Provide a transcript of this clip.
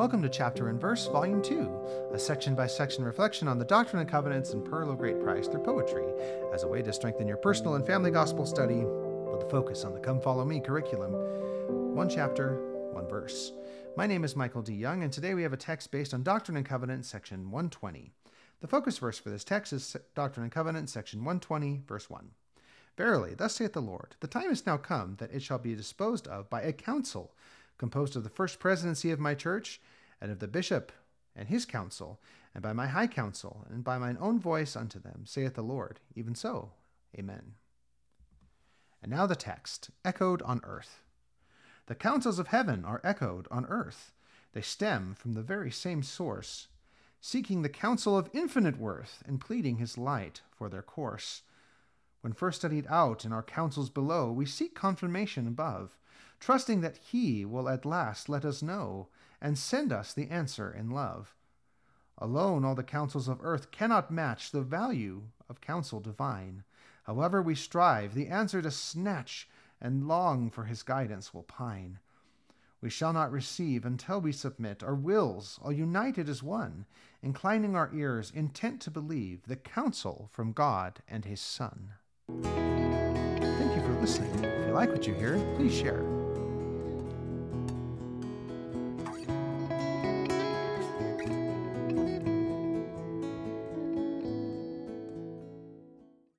Welcome to Chapter and Verse, Volume 2, a section by section reflection on the Doctrine and Covenants and Pearl of Great Price through poetry, as a way to strengthen your personal and family gospel study with a focus on the Come Follow Me curriculum. One chapter, one verse. My name is Michael D. Young, and today we have a text based on Doctrine and Covenants, section 120. The focus verse for this text is Doctrine and Covenants, section 120, verse 1. Verily, thus saith the Lord, the time is now come that it shall be disposed of by a council composed of the first presidency of my church, and of the bishop and his council, and by my high council, and by mine own voice unto them, saith the Lord. Even so. Amen. And now the text, echoed on earth. The councils of heaven are echoed on earth. They stem from the very same source, seeking the counsel of infinite worth, and pleading his light for their course. When first studied out in our councils below, we seek confirmation above, trusting that He will at last let us know and send us the answer in love. Alone, all the counsels of earth cannot match the value of counsel divine. However we strive, the answer to snatch and long for His guidance will pine. We shall not receive until we submit our wills, all united as one, inclining our ears, intent to believe the counsel from God and His Son. Listening. If you like what you hear, please share.